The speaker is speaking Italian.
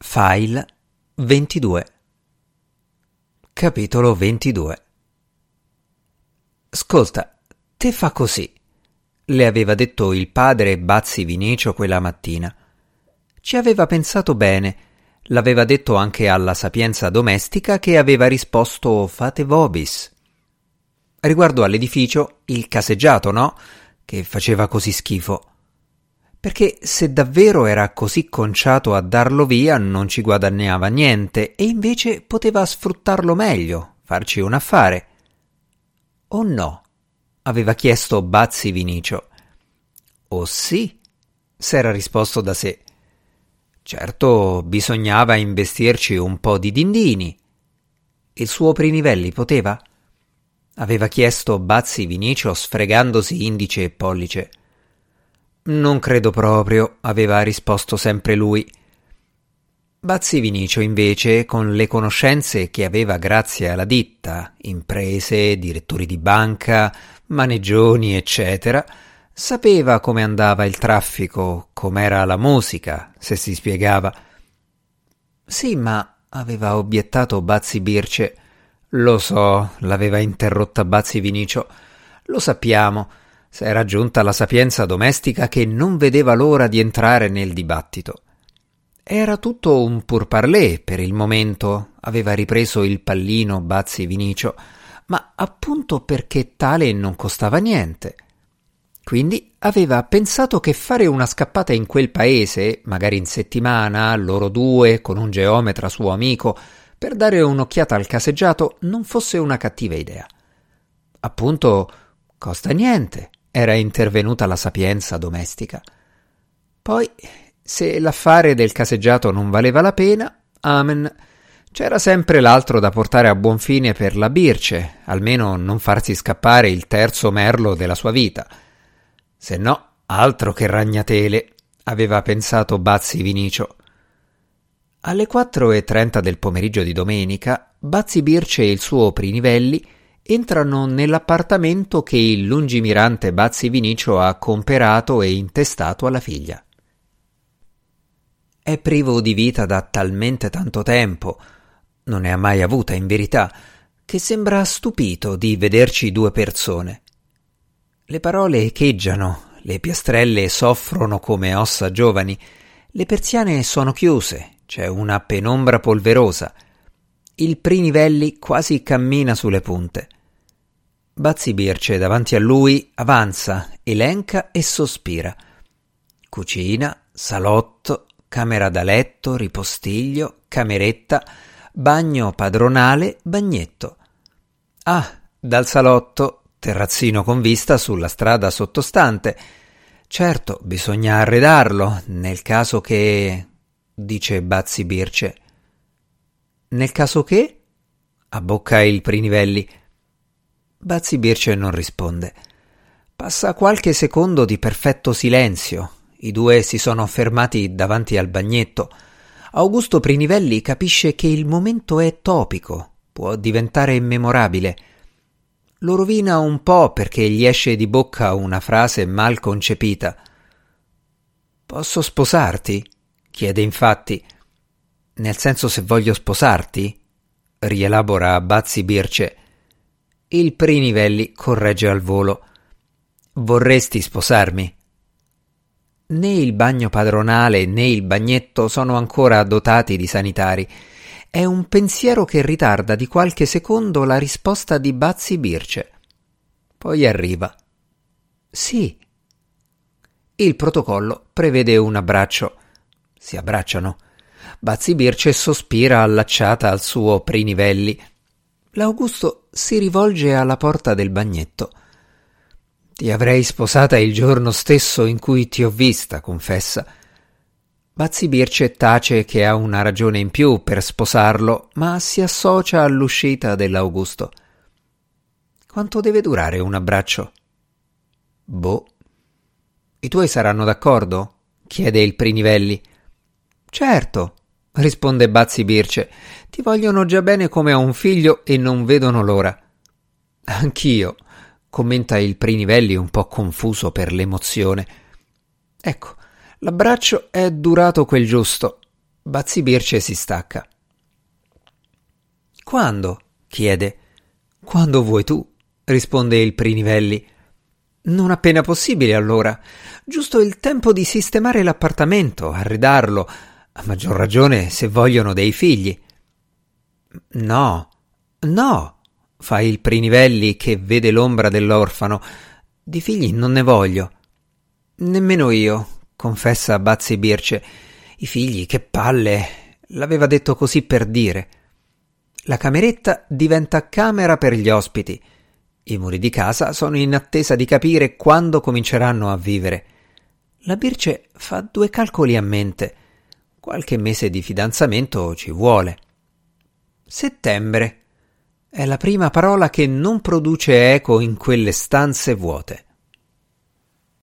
File 22 Capitolo 22 Ascolta, te fa così, le aveva detto il padre Bazzi Vinicio quella mattina. Ci aveva pensato bene, l'aveva detto anche alla sapienza domestica che aveva risposto fate vobis. Riguardo all'edificio, il caseggiato, no? Che faceva così schifo perché se davvero era così conciato a darlo via non ci guadagnava niente e invece poteva sfruttarlo meglio, farci un affare. O no? aveva chiesto Bazzi Vinicio. O sì? s'era risposto da sé. Certo, bisognava investirci un po' di dindini. Il suo Prinivelli poteva? aveva chiesto Bazzi Vinicio sfregandosi indice e pollice. Non credo proprio, aveva risposto sempre lui. Bazzi Vinicio, invece, con le conoscenze che aveva grazie alla ditta, imprese, direttori di banca, maneggioni, eccetera, sapeva come andava il traffico, com'era la musica, se si spiegava. Sì, ma aveva obiettato Bazzi Birce. Lo so, l'aveva interrotta Bazzi Vinicio. Lo sappiamo. S'era giunta la sapienza domestica che non vedeva l'ora di entrare nel dibattito. Era tutto un pourparlers per il momento, aveva ripreso il pallino Bazzi Vinicio, ma appunto perché tale non costava niente. Quindi aveva pensato che fare una scappata in quel paese, magari in settimana, loro due, con un geometra suo amico, per dare un'occhiata al caseggiato non fosse una cattiva idea. Appunto, costa niente, era intervenuta la sapienza domestica. Poi, se l'affare del caseggiato non valeva la pena, amen. C'era sempre l'altro da portare a buon fine per la Birce, almeno non farsi scappare il terzo merlo della sua vita. Se no, altro che ragnatele, aveva pensato Bazzi Vinicio. Alle quattro e trenta del pomeriggio di domenica, Bazzi Birce e il suo Prinivelli entrano nell'appartamento che il lungimirante Bazzi Vinicio ha comperato e intestato alla figlia. È privo di vita da talmente tanto tempo, non ne ha mai avuta in verità, che sembra stupito di vederci due persone. Le parole echeggiano, le piastrelle soffrono come ossa giovani, le persiane sono chiuse, c'è una penombra polverosa. Il Prinivelli quasi cammina sulle punte. Bazzi Birce davanti a lui avanza, elenca e sospira. Cucina, salotto, camera da letto, ripostiglio, cameretta, bagno padronale, bagnetto. Ah, dal salotto, terrazzino con vista sulla strada sottostante. Certo, bisogna arredarlo, nel caso che. dice Bazzi Birce. Nel caso che? abbocca il Prinivelli. Bazzi Birce non risponde. Passa qualche secondo di perfetto silenzio. I due si sono fermati davanti al bagnetto. Augusto Prinivelli capisce che il momento è topico, può diventare memorabile. Lo rovina un po' perché gli esce di bocca una frase mal concepita. Posso sposarti? chiede infatti. Nel senso se voglio sposarti? rielabora Bazzi Birce. Il Prinivelli corregge al volo. Vorresti sposarmi? Né il bagno padronale né il bagnetto sono ancora dotati di sanitari. È un pensiero che ritarda di qualche secondo la risposta di Bazzi Birce. Poi arriva. Sì. Il protocollo prevede un abbraccio. Si abbracciano. Bazzi Birce sospira allacciata al suo Prinivelli. L'Augusto si rivolge alla porta del bagnetto. Ti avrei sposata il giorno stesso in cui ti ho vista, confessa. Bazzi Birce tace che ha una ragione in più per sposarlo, ma si associa all'uscita dell'Augusto. Quanto deve durare un abbraccio? Boh. I tuoi saranno d'accordo? chiede il Prinivelli. Certo, risponde Bazzi Birce. Ti vogliono già bene come a un figlio e non vedono l'ora. Anch'io, commenta il Prinivelli un po' confuso per l'emozione. Ecco, l'abbraccio è durato quel giusto. Bazzi Birce si stacca. Quando? chiede. Quando vuoi tu, risponde il Prinivelli. Non appena possibile, allora. Giusto il tempo di sistemare l'appartamento, arredarlo, a maggior ragione se vogliono dei figli. No, no, fa il Prinivelli che vede l'ombra dell'orfano. Di figli non ne voglio. Nemmeno io, confessa Bazzi Birce. I figli, che palle. L'aveva detto così per dire. La cameretta diventa camera per gli ospiti. I muri di casa sono in attesa di capire quando cominceranno a vivere. La Birce fa due calcoli a mente. Qualche mese di fidanzamento ci vuole. Settembre. È la prima parola che non produce eco in quelle stanze vuote.